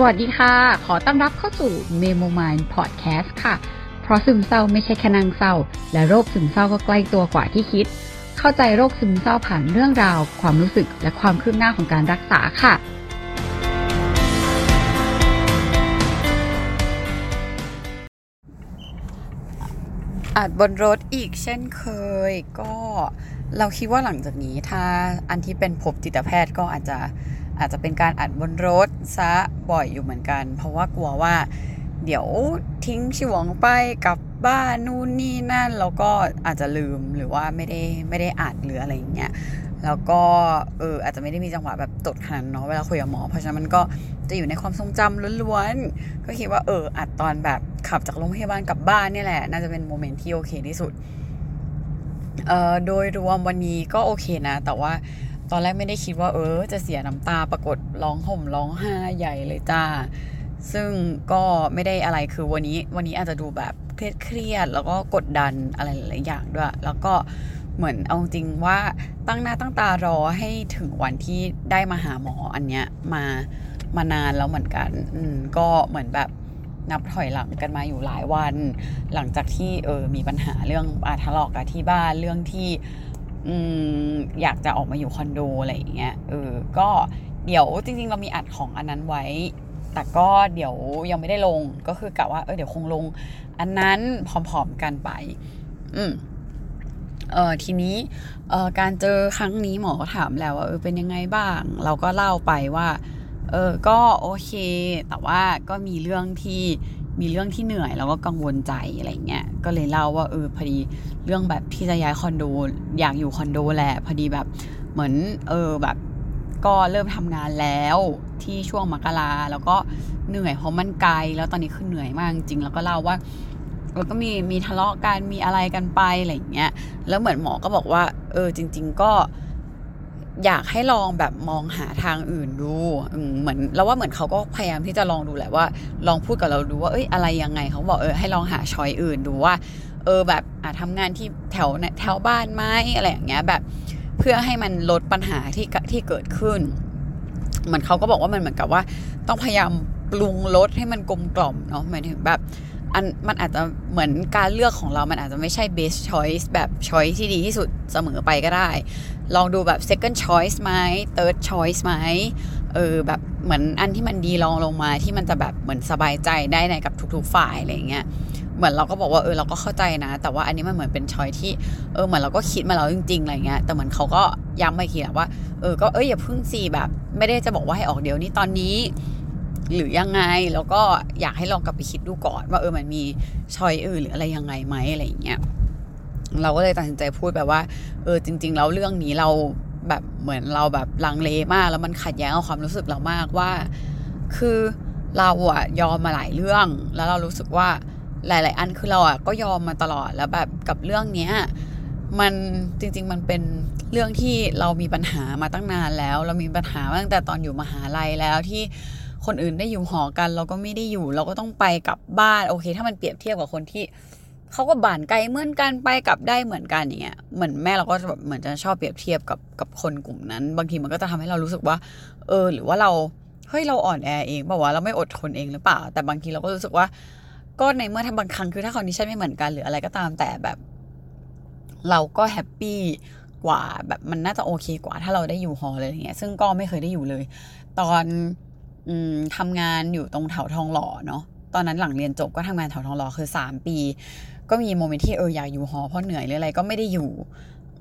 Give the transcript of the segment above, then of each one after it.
สวัสดีค่ะ ขอต้อนรับเข้าสู่ Memo Mind Podcast ค่ะ เพราะซึมเศร้าไม่ใช่แค่นางเศร้า และโรคซึมเศร้าก็ใกล้ตัวกว่าที่คิด เข้าใจโรคซึมเศร้าผ่านเรื่องราว ความรู้สึกและความคืบหน้าของการรักษาค่ะอัดบนรถอีกเช่นเคย ก็เราคิดว่าหลังจากนี้ถ้าอันที่เป็นพบจิตแพทย์ก็อาจจะ อาจจะเป็นการอัดบนรถซะบ่อยอยู่เหมือนกัน เพราะว่ากลัวว่า เดี๋ยวทิ้งชิวงไปกลับบ้านนู่นนี่นั่นแล้วก็อาจจะลืมหรือว่าไม่ได้ไม่ได้อ่านหรืออะไรอย่างเงี้ยแล้วก็เอออาจจะไม่ได้มีจังหวะแบบตดขนาดเนาะเวลาคุยกับหมอ เพราะฉะนั้นมันก็จะอยู่ในความทรงจำล้วนๆ ก็คิดว่าเอออัดตอนแบบขับจากโรงพยาบาลกลับบ้านนี่แหละ น่าจะเป็นโมเมนต์ที่โอเคที่สุดเอ่อโดยรวมวันนี้ก็โอเคนะ แต่ว่า ตอนแรกไม่ได้คิดว่า เออ จะเสียน้ำตาปรากฏร้องห่มร้องไห้ใหญ่เลยจ้า ซึ่งก็ไม่ได้อะไรคือวันนี้ วันนี้อาจจะดูแบบเครียดเครียดแล้วก็กดดันอะไรหลายอย่างด้วย แล้วก็เหมือนเอาจริงว่าตั้งหน้าตั้งตารอให้ถึงวันที่ได้มาหาหมออันเนี้ยมามานานแล้วเหมือนกัน อืมก็เหมือนแบบนับถอยหลังกันมาอยู่หลายวัน หลังจากที่เออมีปัญหาเรื่องอาทะเลาะกับที่บ้านเรื่องที่ อยากจะออกมาอยู่คอนโดอะไรอย่างเงี้ยเออก็เดี๋ยวจริง ๆ เรามีอัดของอันนั้นไว้ แต่ก็เดี๋ยวยังไม่ได้ลงก็คือกะว่าเออเดี๋ยวคงลง อันนั้นพร้อมๆกันไป อืมเออทีนี้เออการเจอครั้งนี้หมอก็ถามแล้วว่าเออเป็นยังไงบ้าง เราก็เล่าไปว่า เออก็โอเค แต่ว่าก็มีเรื่องที่ มีเรื่องที่เหนื่อยแล้วก็กังวลใจอะไรเงี้ยก็เลยเล่าว่าเออพอดีเรื่องแบบที่จะย้ายคอนโดอยากอยู่คอนโดแหละพอดีแบบเหมือนเออแบบก็เริ่มทำงานแล้วที่ช่วงมกราแล้วก็เหนื่อยเพราะมันไกลแล้วตอนนี้คือเหนื่อยมากจริงแล้วก็เล่าว่าแล้วก็มีมีทะเลาะกันมีอะไรกันไปอะไรเงี้ยแล้วเหมือนหมอก็บอกว่า เออจริง ๆ ก็ อยากให้ลองแบบมองหาทางอื่นดูเหมือนแล้วว่าเหมือนเขาก็พยายามที่จะลองดูแหละว่า ลองพูดกับเราดูว่าเอ้ยอะไรยังไงเขาบอกเออให้ลองหาช้อยอื่นดูว่า เออแบบอะทำงานที่แถวแถวบ้านไหมอะไรอย่างเงี้ยแบบเพื่อให้มันลดปัญหาที่ที่เกิดขึ้นเหมือนเขาก็บอกว่ามันเหมือนกับว่า ต้องพยายามปรุงรสให้มันกลมกล่อมเนาะหมายถึงแบบ อันมันอาจจะเหมือนการเลือกของเรา มันอาจจะไม่ใช่ best choice แบบ choice ที่ดีที่สุดเสมอไปก็ได้ ลองดูแบบ second choice ไหม third choice ไหมเออแบบเหมือนอันที่มันดีลองลงมาที่มันจะแบบเหมือนสบายใจได้ในกับทุกๆฝ่ายอะไรเงี้ยเหมือนเราก็บอกว่าเออเราก็เข้าใจนะ แต่ว่าอันนี้มันเหมือนเป็นชอยที่เออเหมือนเราก็คิดมาแล้วจริงๆอะไรเงี้ยแต่เหมือนเขาก็ย้ำมาอีกทีว่าเออก็เอออย่าพึ่งสีแบบ ไม่ได้จะบอกว่าให้ออกเดี๋ยวนี้ตอนนี้ หรือยังไงแล้วก็อยากให้ลองกลับไปคิดดูก่อน ว่าเออมันมีชอยอื่นหรืออะไรยังไงไหมอะไรอย่างเงี้ยเราก็เลยตัดสินใจพูดแบบว่า เออจริง ๆ แล้วเรื่องนี้เราแบบเหมือนเราแบบลังเลมาก แล้วมันขัดแย้งกับความรู้สึกเรามากว่า คือเราอะยอมมาหลายเรื่อง แล้วเรารู้สึกว่าหลาย ๆ อันคือเราอะก็ยอมมาตลอดแล้วแบบกับเรื่องเนี้ยมันจริง ๆ มันเป็นเรื่องที่เรามีปัญหามาตั้งนานแล้ว เรามีปัญหาตั้งแต่ตอนอยู่มหาลัยแล้วที่ คนอื่นได้อยู่หอกัน เราก็ไม่ได้อยู่ เราก็ต้องไปกลับบ้านโอเค ถ้ามันเปรียบเทียบกับคนที่เขาก็บ้านไกลเหมือนกันไปกลับได้เหมือนกันอย่างเงี้ยเหมือนแม่เราก็แบบเหมือนจะชอบเปรียบเทียบกับกับคนกลุ่มนั้น บางทีมันก็จะทำให้เรารู้สึกว่า เออ หรือว่าเราเฮ้ยเราอ่อนแอเองบอกว่าเราไม่อดทนเองหรือเปล่า แต่บางทีเราก็รู้สึกว่า ก็ในเมื่อทำบางครั้งคือถ้า condition ไม่เหมือนกันหรืออะไรก็ตามแต่แบบ เราก็ happy กว่าแบบมันน่าจะโอเคกว่าถ้าเราได้อยู่หอเลยอย่างเงี้ยซึ่งก็ไม่เคยได้อยู่เลย ตอน ทำงานอยู่ตรงแถวทองหล่อเนาะตอนนั้นหลังเรียนจบก็ทำงานแถวทองหล่อคือสามปี ก็มีโมเมนต์ที่เอออยากอยู่หอเพราะเหนื่อยหรืออะไรก็ไม่ได้อยู่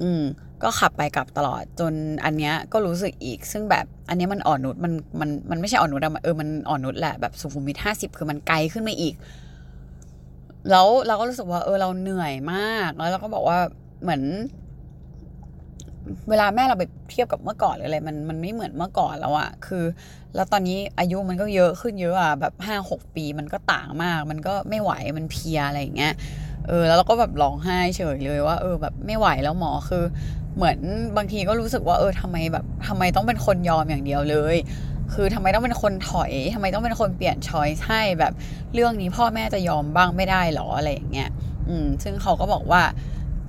อืม ก็ขับไปกลับตลอดจนอันเนี้ยก็รู้สึกอีก ซึ่งแบบอันเนี้ยมันอ่อนนุชมันมันมันไม่ใช่อ่อนนุชอะเออมันอ่อนนุชแหละแบบสุขุมวิทห้าสิบคือมันไกลขึ้นมาอีก แล้วเราก็รู้สึกว่า เออเราเหนื่อยมาก แล้วเราก็บอกว่าเหมือน เวลาแม่เราไปเทียบกับเมื่อก่อนหรืออะไรมันมันไม่เหมือนเมื่อก่อนแล้วอะคือ แล้วตอนนี้อายุมันก็เยอะขึ้นเยอะอะแบบห้าหกปีมันก็ต่างมาก มันก็ไม่ไหวมันเพียอะไรอย่างเงี้ยเออแล้วเราก็แบบร้องไห้เฉยเลยว่า เออแบบไม่ไหวแล้วหมอคือ เหมือนบางทีก็รู้สึกว่าเออทำไมแบบทำไมต้องเป็นคนยอมอย่างเดียวเลยคือทำไมต้องเป็นคนถอยทำไมต้องเป็นคนเปลี่ยนช้อยให้แบบเรื่องนี้พ่อแม่จะยอมบ้างไม่ได้หรออะไรอย่างเงี้ย อืม ซึ่งเขาก็บอกว่า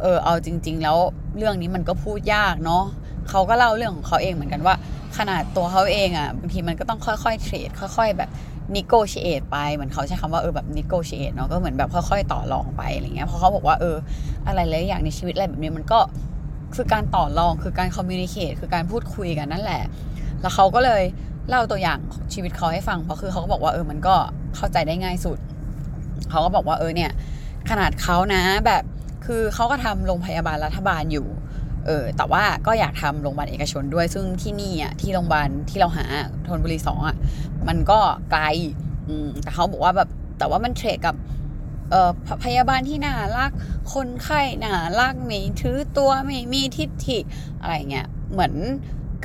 เออเอาจริง ๆ แล้ว เรื่องนี้มันก็พูดยากเนาะเขาก็เล่าเรื่องของเขาเองเหมือนกันว่า ขนาดตัวเขาเองอะ่ะบางทีมันก็ต้องค่อยๆเทรดค่อยๆ แบบ negotiate ไปเหมือนเขาใช้คำว่าเออแบบ negotiate เนาะก็เหมือนแบบค่อยๆ ต่อรองไปอะไรเงี้ยเพราะเขาบอกว่าเอออะไรหลายอย่างในชีวิตอะไรแบบนี้มันก็คือการต่อรองคือการ communicate คือการพูดคุยกันนั่นแหละ แล้วเขาก็เลยเล่าตัวอย่างชีวิตเขาให้ฟังเพราะคือเขาก็บอกว่าเออมันก็เข้าใจได้ง่ายสุด เขาก็บอกว่าเออเนี่ย ขนาดเขานะแบบ คือเขาก็ทำโรงพยาบาลรัฐบาลอยู่เออแต่ว่าก็อยากทำโรงพยาบาลเอกชนด้วย ซึ่งที่นี่อะที่โรงพยาบาลที่เราหาธนบุรีสองอะมันก็ไกลอืมแต่เขาบอกว่าแบบแต่ว่ามันเทรดกับเอ่อพยาบาลที่น่ารักคนไข้น่ารักไม่ถือตัวไม่มีทิฐิอะไรเงี้ยเหมือน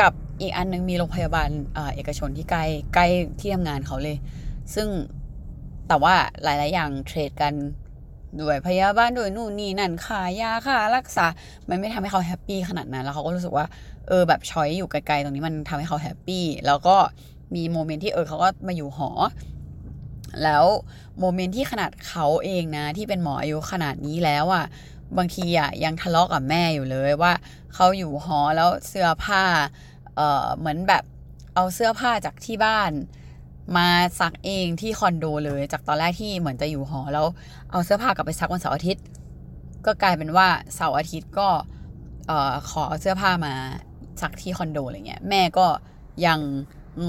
กับอีกอันนึงมีโรงพยาบาลเอกชนที่ใกล้ใกล้ที่ทำงานเขาเลย ซึ่งแต่ว่าหลาย ๆ อย่าง trade กัน ด้วยพยาบาลด้วยนู่นนี่นั่นค่ายาค่ารักษา มันไม่ทำให้เขา happy ขนาดนั้น แล้วเขาก็รู้สึกว่าเออแบบ choice อยู่ไกลๆตรงนี้มันทำให้เขา happy แล้วก็มี moment ที่เออเขาก็มาอยู่หอ แล้ว moment ที่ขนาดเขาเองนะ ที่เป็นหมออายุขนาดนี้แล้วอะ่ะบางทีอะ่ะยังทะเลาะกับแม่อยู่เลยว่าเขาอยู่หอแล้วเสื้อผ้าเออเหมือนแบบเอาเสื้อผ้าจากที่บ้าน มาซักเองที่คอนโดเลย จากตอนแรกที่เหมือนจะอยู่หอแล้วเอาเสื้อผ้ากลับไปซักวันเสาร์อาทิตย์ ก็กลายเป็นว่าเสาร์อาทิตย์ก็เอ่อขอเสื้อผ้ามาซักที่คอนโดอะไรเงี้ย แม่ก็ยัง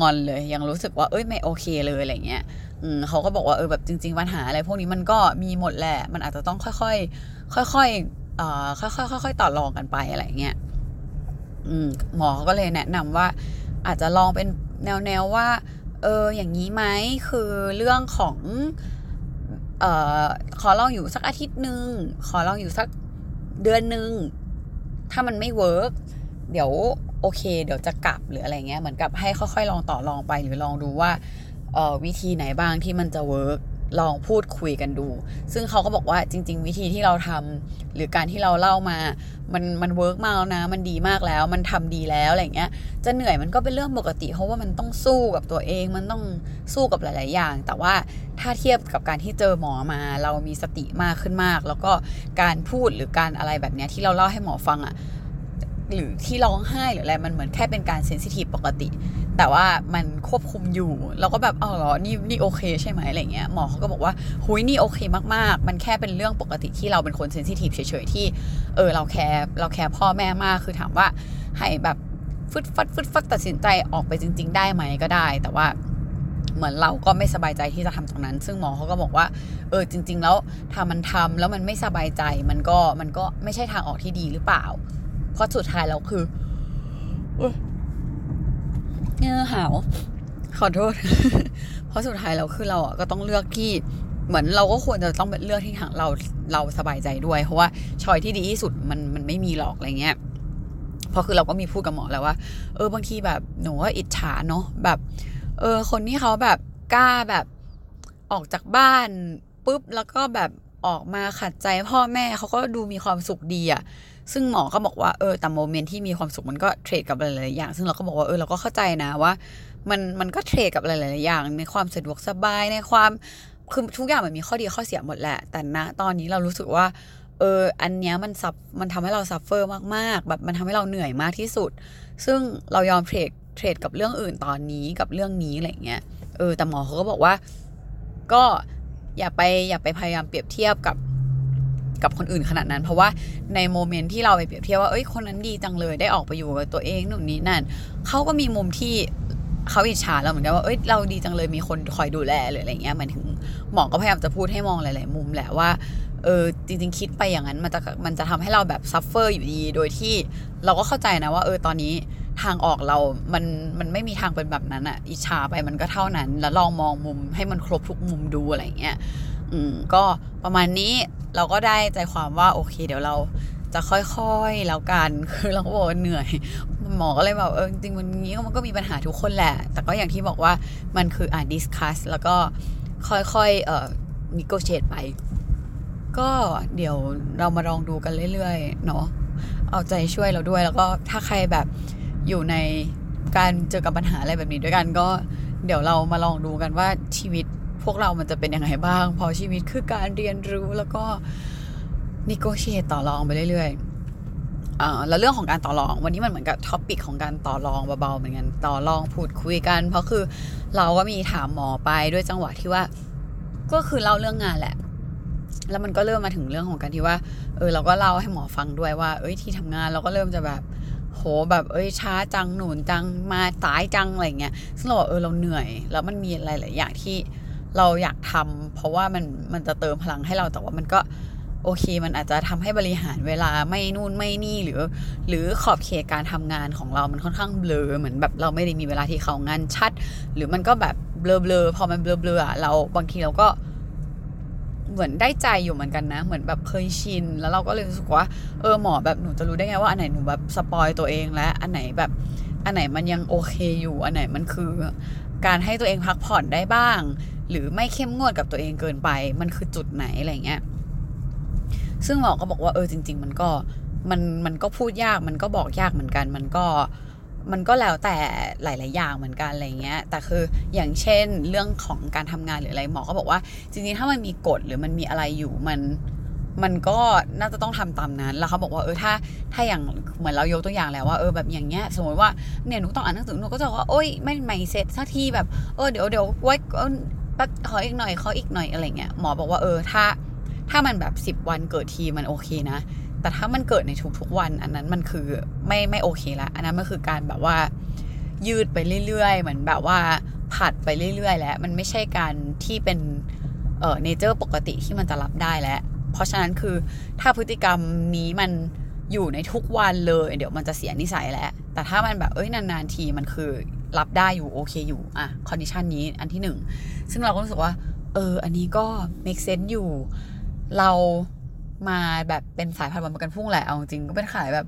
งอนเลยยังรู้สึกว่าเอ้ยไม่โอเคเลยอะไรเงี้ยอืมเขาก็บอกว่าเออแบบจริง ๆ ปัญหาอะไรพวกนี้มันก็มีหมดแหละ มันอาจจะต้องค่อยๆค่อยๆเอ่อค่อยๆค่อยๆต่อรองกันไปอะไรเงี้ยอืมหมอเขาก็เลยแนะนำว่าอาจจะลองเป็นแนวๆว่า เอออย่างนี้ไหมคือเรื่องของเออขอลองอยู่สักอาทิตย์หนึ่งขอลองอยู่สักเดือนหนึ่งถ้ามันไม่ work เดี๋ยวโอเค เดี๋ยวจะกลับหรืออะไรเงี้ยเหมือนกับให้ค่อยๆลองต่อลองไปหรือลองดูว่าเออวิธีไหนบ้างที่มันจะ work ลองพูดคุยกันดู ซึ่งเขาก็บอกว่าจริง ๆ วิธีที่เราทำหรือการที่เราเล่ามา มันมัน work มากแล้วนะ มันดีมากแล้ว มันทำดีแล้วอะไรเงี้ย จะเหนื่อยมันก็เป็นเรื่องปกติ เพราะว่ามันต้องสู้กับตัวเอง มันต้องสู้กับหลาย ๆ อย่าง แต่ว่าถ้าเทียบกับการที่เจอหมอมา เรามีสติมากขึ้นมาก แล้วก็การพูดหรือการอะไรแบบเนี้ยที่เราเล่าให้หมอฟังอะหรือที่ร้องไห้หรืออะไรมันเหมือนแค่เป็นการ sensitive ปกติ แต่ว่ามันควบคุมอยู่เราก็แบบอ๋อเหรอนี่นี่โอเคใช่ไหมอะไรเงี้ยหมอเขาก็บอกว่าหุยนี่โอเคมากๆ มันแค่เป็นเรื่องปกติที่เราเป็นคนเซนซิทีฟเฉยๆที่เออเราแคร์เราแคร์พ่อแม่มากคือถามว่าให้แบบฟึดฟัดฟึดฟัดตัดสินใจออกไปจริง ๆ ได้ไหมก็ได้ แต่ว่าเหมือนเราก็ไม่สบายใจที่จะทำตรงนั้น ซึ่งหมอเขาก็บอกว่า เออจริง ๆ แล้วถ้ามันทำแล้วมันไม่สบายใจมันก็มันก็ไม่ใช่ทางออกที่ดีหรือเปล่า เพราะสุดท้ายแล้วคือ เงื้อหาวขอโทษ เพราะสุดท้ายแล้วคือเราอะก็ต้องเลือกที่เหมือนเราก็ควรจะต้องเป็นเลือกที่ทางเราเราสบายใจด้วย เพราะว่าชอยที่ดีที่สุดมันมันไม่มีหรอกอะไรเงี้ยเพราะคือเราก็มีพูดกับหมอแล้วว่า เออบางทีแบบหนูว่าอิจฉาเนาะแบบ เออ คนที่เขาแบบกล้าแบบออกจากบ้านปุ๊บแล้วก็แบบออกมาขัดใจพ่อแม่เขาก็ดูมีความสุขดีอะ ซึ่งหมอก็บอกว่าเออแต่โมเมนต์ที่มีความสุขมันก็เทรดกับหลายๆอย่าง ซึ่งเราก็บอกว่าเออเราก็เข้าใจนะว่า มันมันก็ trade กับหลายๆอย่าง ในความสะดวกสบายในความคือทุกอย่างมันมีข้อดีข้อเสียหมดแหละ แต่ณตอนนี้เรารู้สึกว่าเอออันเนี้ยมันซับมันทำให้เรา suffer มากๆ แบบมันทำให้เราเหนื่อยมากที่สุด ซึ่งเรายอม trade trade กับเรื่องอื่นตอนนี้กับเรื่องนี้อะไรเงี้ยเออแต่หมอเขาก็บอกว่า ก็อย่าไปอย่าไปพยายามเปรียบเทียบกับ กับคนอื่นขนาดนั้น เพราะว่าใน moment ที่เราไปเปรียบเทียบว่าเอ้ยคนนั้นดีจังเลยได้ออกไปอยู่กับตัวเองนู่นนี่นั่นเขาก็มีมุมที่เขาอิจฉาเราเหมือนกันว่าเอ้ยเราดีจังเลยมีคนคอยดูแลหรืออะไรเงี้ยหมายถึงหมอก็พยายามจะพูดให้มองหลาย ๆ มุมแหละว่าเออจริง ๆ คิดไปอย่างนั้นมันจะมันจะทำให้เราแบบ suffer อยู่ดี โดยที่เราก็เข้าใจนะว่า เออตอนนี้ทางออกเรา มันมันไม่มีทางเป็นแบบนั้นอะอิจฉาไปมันก็เท่านั้น แล้วลองมองมุมให้มันครบทุกมุมดูอะไรเงี้ย อืมก็ประมาณนี้เราก็ได้ใจความว่าโอเคเดี๋ยวเราจะค่อยๆแล้วกันคือเราก็บอกว่าเหนื่อย หมอก็เลยแบบเออจริงๆวันนี้มันก็มีปัญหาทุกคนแหละ แต่ก็อย่างที่บอกว่ามันคือการ discuss แล้วก็ค่อยๆเอ่อ negotiate ไป ก็เดี๋ยวเรามาลองดูกันเรื่อยๆ เนาะเอาใจช่วยเราด้วย แล้วก็ถ้าใครแบบอยู่ในการเจอกับปัญหาอะไรแบบนี้ด้วยกันก็ เดี๋ยวเรามาลองดูกันว่าชีวิต พวกเรามันจะเป็นยังไงบ้างพราะชีวิตคือการเรียนรู้แล้วก็นิโกเชตต่อรองไปเรื่อยๆแล้วเรื่องของการต่อรอง วันนี้มันเหมือนกับท็อปิกของการต่อรองเบาๆเหมือนกันต่อรองพูดคุยกัน เพราะคือเราก็มีถามหมอไปด้วยจังหวะที่ว่า ก็คือเล่าเรื่องงานแหละ แล้วมันก็เริ่มมาถึงเรื่องของการที่ว่า เออเราก็เล่าให้หมอฟังด้วยว่า เอ้ยที่ทำงานเราก็เริ่มจะแบบโหแบบเอ้ยช้าจังหนุนจังมาสายจังอะไรเงี้ยซึ่งเราบอกเออเราเหนื่อย แล้วมันมีหลายๆอย่างที่ เราอยากทำเพราะว่ามันมันจะเติมพลังให้เราแต่ว่ามันก็โอเค มันอาจจะทำให้บริหารเวลาไม่นู่นไม่นี่หรือ หรือขอบเขตการทำงานของเรามันค่อนข้างเบลอเหมือนแบบเราไม่ได้มีเวลาที่เข้างานชัด หรือมันก็แบบเบลอเบลอพอมันเบลอเบลอเราบางทีเราก็เหมือนได้ใจอยู่เหมือนกันนะ เหมือนแบบเคยชิน แล้วเราก็เลยรู้สึกว่าเออหมอแบบหนูจะรู้ได้ไงว่าอันไหนหนูแบบ spoil ตัวเองและอันไหนแบบอันไหนมันยังโอเคอยู่ อันไหนมันคือ การให้ตัวเองพักผ่อนได้บ้าง หรือไม่เข้มงวดกับตัวเองเกินไป มันคือจุดไหนอะไรเงี้ย ซึ่งหมอก็บอกว่าเออจริง ๆ มันก็มันมันก็พูดยากมันก็บอกยากเหมือนกัน มันก็มันก็แล้วแต่หลาย ๆ อย่างเหมือนกันอะไรเงี้ย แต่คืออย่างเช่นเรื่องของการทำงานหรืออะไรหมอก็บอกว่า จริง ๆ ถ้ามันมีกฎหรือมันมีอะไรอยู่มันมันก็น่าจะต้องทำตามนั้น แล้วเขาบอกว่าเออถ้าถ้าอย่างเหมือนเรายกตัวอย่างแล้วว่าเออแบบอย่างเงี้ยสมมติว่าเนี่ยหนูต้องอ่านหนังสือหนูก็จะบอกว่าโอ๊ยไม่ไม่เสร็จสักทีแบบเออเดี๋ยวเดี๋ยวไว้ ขออีกหน่อยขออีกหน่อยอะไรเงี้ยหมอบอกว่าเออถ้า ถ้ามันแบบสิบวันเกิดทีมันโอเคนะ แต่ถ้ามันเกิดในทุกๆวัน อันนั้นมันคือไม่ไม่โอเคละอันนั้นมันคือการแบบว่า ยืดไปเรื่อยๆ เหมือนแบบว่าผัดไปเรื่อยๆ แล้ว มันไม่ใช่การที่เป็นเอ่อเนเจอร์ปกติที่มันจะรับได้แล้ว เพราะฉะนั้นคือถ้าพฤติกรรมนี้มันอยู่ในทุกวันเลย เดี๋ยวมันจะเสียนิสัยแล้วแต่ถ้ามันแบบเอ้ยนานๆทีมันคือ รับได้อยู่โอเคอยู่อะ condition นี้อันที่หนึ่งซึ่งเราก็รู้สึกว่า เออ อันนี้ก็ make sense อยู่ เรามาแบบเป็นสายพันธุ์ประกันพุ่งแหละเอาจริงก็เป็นสายแบบ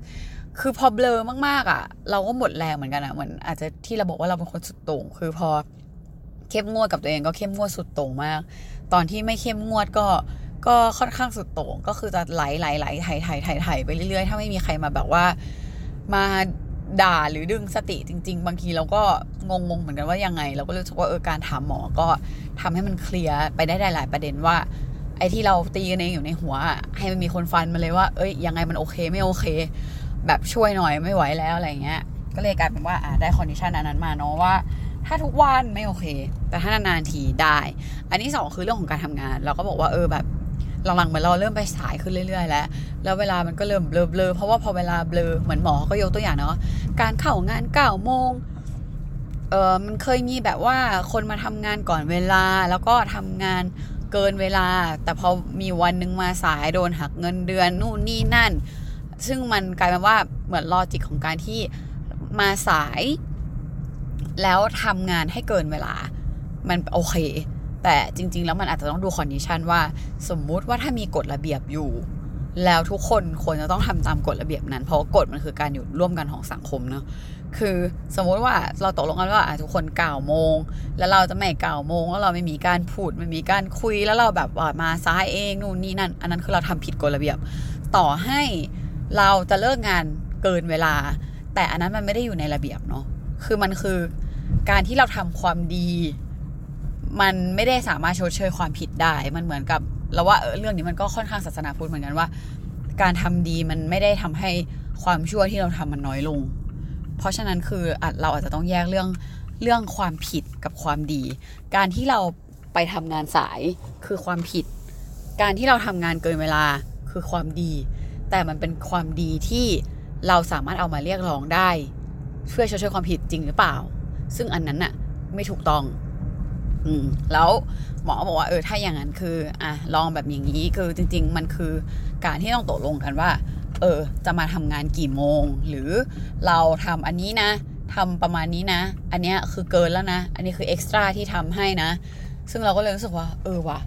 คือพอเบลอมากๆอะ เราก็หมดแรงเหมือนกันอะเหมือนอาจจะที่เราบอกว่าเราเป็นคนสุดโต่งคือพอเข้มงวดกับตัวเองก็เข้มงวดสุดโต่งมาก ตอนที่ไม่เข้มงวดก็ก็ค่อนข้างสุดโต่งก็คือจะไหลไหลไหลไถ่ไถ่ไถ่ไถไปเรื่อยๆ ถ้าไม่มีใครมาแบบว่ามา ด่าหรือดึงสติจริง ๆ บางทีเราก็งงๆเหมือนกันว่ายังไง เราก็รู้สึกว่าเออการถามหมอก็ทำให้มันเคลียร์ไปได้หลายประเด็นว่า ไอ้ที่เราตีกันเองอยู่ในหัว ให้มันมีคนฟันมาเลยว่า เอ้ยยังไงมันโอเคไม่โอเค แบบช่วยหน่อยไม่ไหวแล้วอะไรเงี้ยก็เลยกลายเป็นว่าอ่าได้ condition อันนั้นมาเนาะว่า ถ้าทุกวันไม่โอเค แต่ถ้านานๆทีได้ อันที่สองคือเรื่องของการทำงาน เราก็บอกว่าเออแบบ หลังๆเหมือนเราเริ่มไปสายขึ้นเรื่อยๆ แล้ว แล้วเวลามันก็เริ่มเบลอๆเพราะว่าพอเวลาเบลอเหมือนหมอก็ยกตัวอย่างเนาะการเข้างานเก้าโมงเออมันเคยมีแบบว่าคนมาทำงานก่อนเวลาแล้วก็ทำงานเกินเวลา แต่พอมีวันหนึ่งมาสายโดนหักเงินเดือนนู่นนี่นั่น ซึ่งมันกลายเป็นว่าเหมือน logic ของการที่มาสาย แล้วทำงานให้เกินเวลา มันโอเค แต่จริง ๆ แล้วมันอาจจะต้องดู condition ว่า สมมุติว่าถ้ามีกฎระเบียบอยู่ แล้วทุกคนควรจะต้องทำตามกฎระเบียบนั้น เพราะกฎมันคือการอยู่ร่วมกันของสังคมเนาะคือสมมุติว่าเราตกลงกันว่าทุกคนเก้าโมง แล้วเราจะไม่เก้าโมงแล้วเราไม่มีการพูดไม่มีการคุยแล้วเราแบบมาซ้ายเองนู่นนี่นั่น อันนั้นคือเราทำผิดกฎระเบียบ ต่อให้เราจะเลิกงานเกินเวลา แต่อันนั้นมันไม่ได้อยู่ในระเบียบเนาะคือมันคือการที่เราทำความดี มันไม่ได้สามารถชดเชยความผิดได้ มันเหมือนกับเราว่าเออเรื่องนี้มันก็ค่อนข้างศาสนาพุทธเหมือนกันว่า การทำดีมันไม่ได้ทำให้ความชั่วที่เราทำมันน้อยลง เพราะฉะนั้นคืออเราอาจจะต้องแยกเรื่องเรื่องความผิดกับความดี การที่เราไปทำงานสายคือความผิด การที่เราทำงานเกินเวลาคือความดี แต่มันเป็นความดีที่เราสามารถเอามาเรียกร้องได้เพื่อชดเชยความผิดจริงหรือเปล่า ซึ่งอันนั้นน่ะไม่ถูกต้อง อืมแล้วหมอบอกว่าเออถ้าอย่างนั้นคืออะลองแบบอย่างนี้คือจริง ๆ มันคือการที่ต้องตกลงกันว่า เออ จะมาทำงานกี่โมง หรือเราทำอันนี้นะทำประมาณนี้นะ อันเนี้ยคือเกินแล้วนะ อันนี้คือ extra ที่ทำให้นะ ซึ่งเราก็เลยรู้สึกว่า เออว่ะ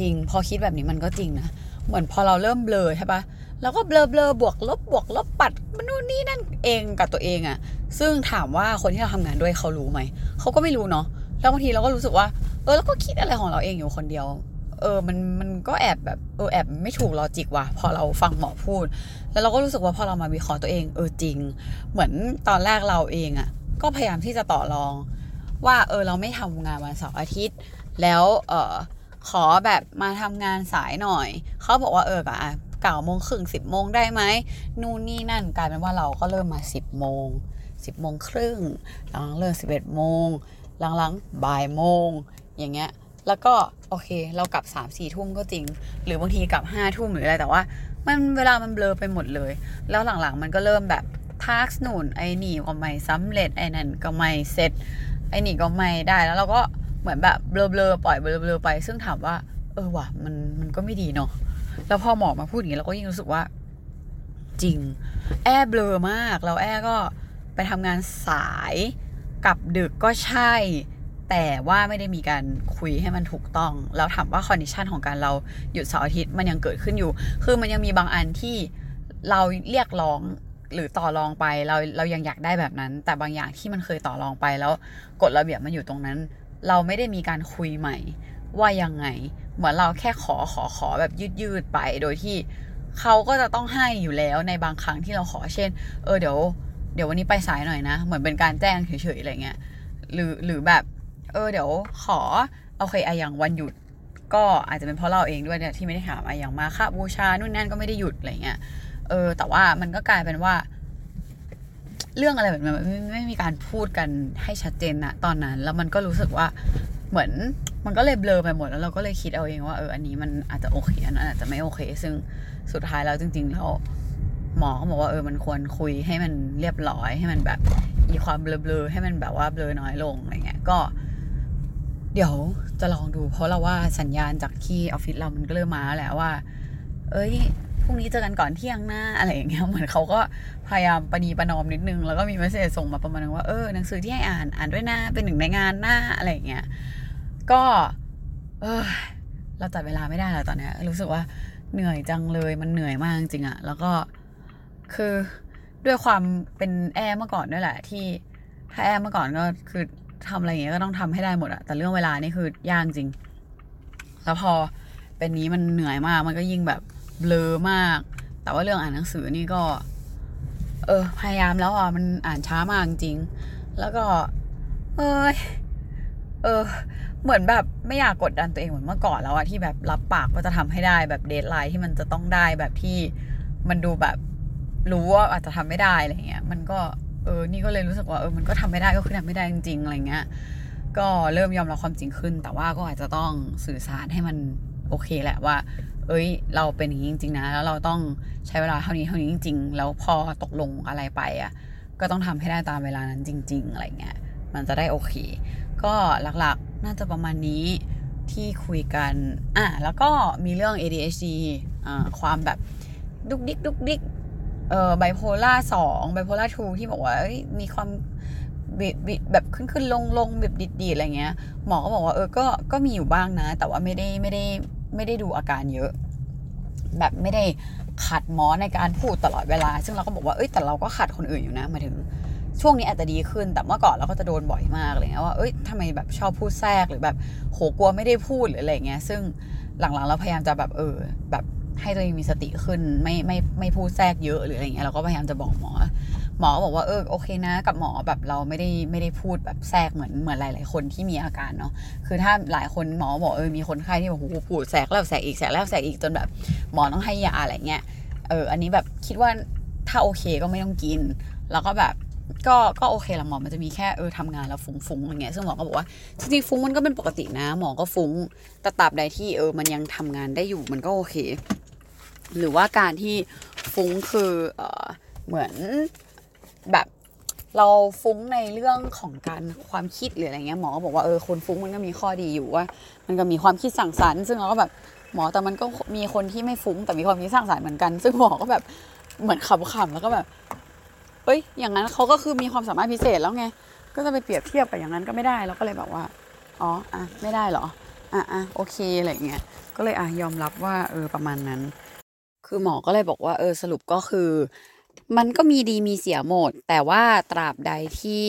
จริง พอคิดแบบนี้มันก็จริงนะ เหมือนพอเราเริ่มเบลอใช่ปะเราก็เบลอเบลอบวกลบบวกลบปัดมันนู่นนี่นั่นเองกับตัวเองอะซึ่งถามว่าคนที่เราทำงานด้วยเขารู้ไหม เขาก็ไม่รู้เนาะ แล้วบางทีเราก็รู้สึกว่า เออแล้วก็คิดอะไรของเราเองอยู่คนเดียว เออมันมันก็แอบแบบเออแอบไม่ถูก logic ว่ะพอเราฟังหมอพูด แล้วเราก็รู้สึกว่าพอเรามาวิเคราะห์ตัวเองเออจริง เหมือนตอนแรกเราเองอะ่ะ ก็พยายามที่จะต่อรอง ว่าเออเราไม่ทำงานวันเสาร์อาทิตย์ แล้วเออขอแบบมาทำงานสายหน่อย เขาบอกว่าเออกับเก้าโมงครึ่งสิบโมงได้ไหมนู่นนี่นั่นกลายเป็นว่าเราก็เริ่มมาสิบโมงสิบโมงครึ่งหลังเริ่มสิบเอ็ดโมง หลังๆบ่ายโมง อย่างเงี้ย แล้วก็โอเค เรากลับสามสี่ทุ่มก็จริง หรือบางทีกลับห้าทุ่มหรืออะไรแต่ว่า มันเวลามันเบลอไปหมดเลย แล้วหลังๆมันก็เริ่มแบบ task นู้นไอ้นี่ก็ไม่สำเร็จไอ้นั่นก็ไม่เสร็จไอ้นี่ก็ไม่ได้แล้วเราก็เหมือนแบบเบลอๆปล่อยเบลอๆไป ซึ่งถามว่า เออว่ะมันมันก็ไม่ดีเนาะแล้วพอหมอมาพูดอย่างนี้เราก็ยิ่งรู้สึกว่า จริง แอร์เบลอมากแล้วแอร์ก็ไปทำงานสาย กลับดึกก็ใช่ แต่ว่าไม่ได้มีการคุยให้มันถูกต้อง แล้วถามว่า condition ของการเราหยุดเสาร์อาทิตย์มันยังเกิดขึ้นอยู่ คือมันยังมีบางอันที่เราเรียกร้องหรือต่อรองไปเราเรายังอยากได้แบบนั้น แต่บางอย่างที่มันเคยต่อรองไปแล้วกฎระเบียบมันอยู่ตรงนั้น เราไม่ได้มีการคุยใหม่ ว่ายังไง เหมือนเราแค่ขอขอขอแบบยืดยืดไป โดยที่เขาก็จะต้องให้อยู่แล้วในบางครั้งที่เราขอเช่น เออเดี๋ยว เดี๋ยววันนี้ไปสายหน่อยนะ เหมือนเป็นการแจ้งเฉยๆอะไรเงี้ยหรือหรือแบบ เออเดี๋ยวขอโอเคอะอย่างวันหยุด ก็อาจจะเป็นเพราะเราเองด้วยเนี่ยที่ไม่ได้ถามอะอย่างมาค่าบูชานู่นนั่นก็ไม่ได้หยุดอะไรเงี้ยเออ แต่ว่ามันก็กลายเป็นว่า เรื่องอะไรแบบนี้ไม่ไม่มีการพูดกันให้ชัดเจนนะตอนนั้น แล้วมันก็รู้สึกว่าเหมือนมันก็เลยเบลอไปหมดแล้วเราก็เลยคิดเอาเองว่าเอออันนี้มันอาจจะโอเคอันนั้นอาจจะไม่โอเค ซึ่งสุดท้ายแล้วจริง ๆ แล้ว หมอก็บอกว่าเออมันควรคุยให้มันเรียบร้อยให้มันแบบมีความเบลอๆให้มันแบบว่าเบลอน้อยลงอะไรเงี้ยก็ เดี๋ยวจะลองดู เพราะเราว่าสัญญาณจากที่ออฟฟิศเรามันก็เริ่มมาแล้วว่า เอ้ยพรุ่งนี้เจอกันก่อนเที่ยงหน้าอะไรอย่างเงี้ยเหมือนเขาก็พยายามประนีประนอมนิดนึง แล้วก็มีเมสเซจส่งมาประมาณนึงว่าเออหนังสือที่ให้อ่านอ่านด้วยนะเป็นหนึ่งในงานหน้าอะไรอย่างเงี้ยก็เออเราจัดเวลาไม่ได้แล้วตอนเนี้ยรู้สึกว่าเหนื่อยจังเลยมันเหนื่อยมากจริงอะแล้วก็ คือด้วยความเป็นแอร์เมื่อก่อนด้วยแหละ ที่ถ้าแอร์เมื่อก่อนก็คือทำอะไรอย่างเงี้ยก็ต้องทำให้ได้หมดอะแต่เรื่องเวลานี่คือยากจริง แล้วพอเป็นนี้มันเหนื่อยมาก มันก็ยิ่งแบบเบลอมาก แต่ว่าเรื่องอ่านหนังสือนี่ก็ เออ พยายามแล้วอะมันอ่านช้ามากจริง แล้วก็ เอยเออ เหมือนแบบไม่อยากกดดันตัวเองเหมือนเมื่อก่อนแล้วอะที่แบบรับปากว่าจะทำให้ได้แบบ deadline ที่มันจะต้องได้แบบที่มันดูแบบ รู้ว่าอาจจะทำไม่ได้อะไรเงี้ย มันก็เออ นี่ก็เลยรู้สึกว่าเออ มันก็ทำไม่ได้ก็คือทำไม่ได้จริงๆอะไรเงี้ย ก็เริ่มยอมรับความจริงขึ้น แต่ว่าก็อาจจะต้องสื่อสารให้มันโอเคแหละว่า เอ้ย เราเป็นอย่างนี้จริงๆนะ แล้วเราต้องใช้เวลาเท่านี้เท่านี้จริง ๆ แล้วพอตกลงอะไรไปอะ ก็ต้องทำให้ได้ตามเวลานั้นจริง ๆ อะไรเงี้ย มันจะได้โอเค ก็หลักๆ น่าจะประมาณนี้ที่คุยกัน อะ แล้วก็มีเรื่อง ADHD อ่าความแบบดุกดิกดุกดิก เอ่อไบโพล่าสองไบโพล่าทูที่บอกว่ามีความบิดบิดแบบขึ้นขึ้นลงลงแบบดิดดีอะไรเงี้ย หมอก็บอกว่าเออก็ก็มีอยู่บ้างนะ แต่ว่าไม่ได้ไม่ได้ไม่ได้ดูอาการเยอะ แบบไม่ได้ขัดหมอในการพูดตลอดเวลา ซึ่งเราก็บอกว่าเอ้ยแต่เราก็ขัดคนอื่นอยู่นะมาถึงช่วงนี้อาจจะดีขึ้นแต่เมื่อก่อนเราก็จะโดนบ่อยมากเงี้ยว่าเอ้ยทำไมแบบชอบพูดแทรกหรือแบบโหกลัวไม่ได้พูดหรืออะไรเงี้ย ซึ่งหลังๆเราพยายามจะแบบเออแบบ ให้ตัวเองมีสติขึ้นไม่ไม่ไม่พูดแทรกเยอะหรืออะไรเงี้ยเราก็พยายามจะบอกหมอ หมอบอกว่าเออโอเคนะ กับหมอแบบเราไม่ได้ไม่ได้พูดแบบแทรกเหมือนเหมือนหลาย ๆ คนที่มีอาการเนาะคือถ้าหลายคนหมอบอกเออมีคนไข้ที่แบบโหพูดแทรกแล้วแทรกอีกแทรกแล้วแทรกอีกจนแบบหมอต้องให้ยาอะไรเงี้ยเอออันนี้แบบคิดว่าถ้าโอเคก็ไม่ต้องกิน แล้วก็แบบก็ก็โอเคละหมอมันจะมีแค่เออทำงานแล้วฟุ้งๆอะไรเงี้ยซึ่งหมอก็บอกว่าจริงๆฟุ้งมันก็เป็นปกตินะ หมอก็ฟุ้งแต่ตราบใดที่เออมันยังทำงานได้อยู่มันก็โอเค หรือว่าการที่ฟุ้งคือเออเหมือนแบบเราฟุ้งในเรื่องของการความคิดหรืออะไรเงี้ยหมอก็บอกว่าเออคนฟุ้งมันก็มีข้อดีอยู่ว่า มันก็มีความคิดสั่งสรรค์ซึ่งเราก็แบบหมอแต่มันก็มีคนที่ไม่ฟุ้งแต่มีความคิดสร้างสรรค์เหมือนกัน ซึ่งหมอก็แบบเหมือนขำๆแล้วก็แบบเอ้ย อย่างนั้นเขาก็คือมีความสามารถพิเศษแล้วไง ก็จะไปเปรียบเทียบกับอย่างนั้นก็ไม่ได้เราก็เลยแบบว่า อ๋อ อะ ไม่ได้เหรอ อะอะโอเค อะไรเงี้ย ก็เลยอะยอมรับว่าเออประมาณนั้น คือหมอก็เลยบอกว่าเออสรุปก็คือ มันก็มีดีมีเสียหมด แต่ว่าตราบใดที่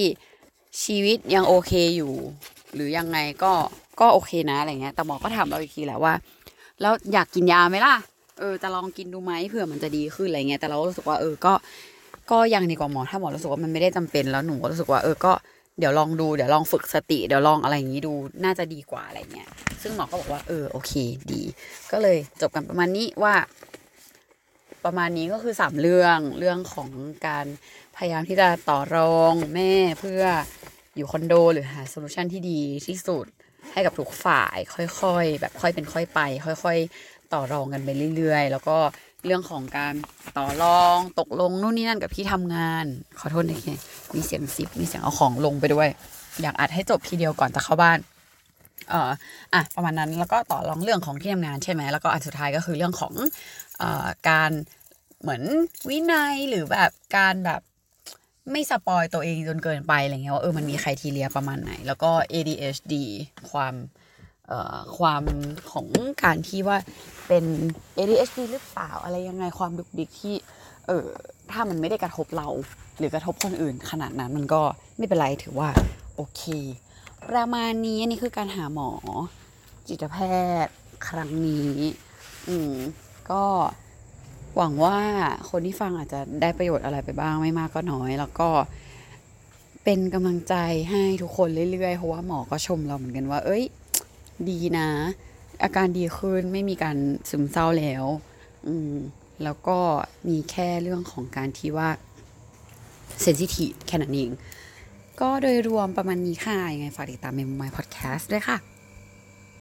ชีวิตยังโอเคอยู่ หรือยังไงก็ก็โอเคนะอะไรเงี้ยแต่หมอก็ถามเราอีกทีแหละว่า แล้วอยากกินยาไหมล่ะเออจะลองกินดูไหมเผื่อมันจะดีขึ้นอะไรเงี้ยแต่เรารู้สึกว่าเออก็ก็ยังดีกว่าหมอถ้าหมอรู้สึกว่ามันไม่ได้จำเป็นแล้วหนูก็รู้สึกว่าเออก็เดี๋ยวลองดูเดี๋ยวลองฝึกสติเดี๋ยวลองอะไรอย่างนี้ดูน่าจะดีกว่าอะไรเงี้ยซึ่งหมอก็บอกว่าเออโอเคดี ก็เลยจบกันประมาณนี้ว่า ประมาณนี้ก็คือ3เรื่องเรื่องของการพยายามที่จะต่อรองแม่เพื่ออยู่คอนโดหรือหา solution ที่ดีที่สุดให้กับทุกฝ่ายค่อยๆ แบบค่อยเป็นค่อยไป ค่อยๆ ต่อรองกันไปเรื่อยๆ แล้วก็เรื่องของการต่อรองตกลงนู่นนี่นั่นกับที่ทำงาน ขอโทษนะคะมีเสียงซิปมีเสียงเอาของลงไปด้วย อยากอัดให้จบทีเดียวก่อนจะเข้าบ้านเอ่ออะประมาณนั้นแล้วก็ต่อรองเรื่องของที่ทำงานใช่ไหมแล้วก็อันสุดท้ายก็คือเรื่องของ การเหมือนวินัยหรือแบบการแบบไม่สปอยตัวเองจนเกินไปอะไรเงี้ยว่าเออมันมีใครทีเรียประมาณไหน แล้วก็ ADHD ความเอ่อความของการที่ว่าเป็น ADHD หรือเปล่าอะไรยังไงความดุกดิกที่เออถ้ามันไม่ได้กระทบเรา หรือกระทบคนอื่นขนาดนั้นมันก็ไม่เป็นไรถือว่าโอเค ประมาณนี้อันนี้คือการหาหมอจิตแพทย์ครั้งนี้ อืม ก็หวังว่าคนที่ฟังอาจจะได้ประโยชน์อะไรไปบ้างไม่มากก็น้อย แล้วก็เป็นกำลังใจให้ทุกคนเรื่อยๆ เพราะว่าหมอก็ชมเราเหมือนกันว่า เอ้ย ดีนะ อาการดีขึ้นไม่มีการซึมเศร้าแล้ว อืมแล้วก็มีแค่เรื่องของการที่ว่าเซนซิทีฟแค่นั้นเอง ก็โดยรวมประมาณนี้ค่ะ ยังไงฝากติดตามเมมไมพอดแคสต์ด้วยค่ะ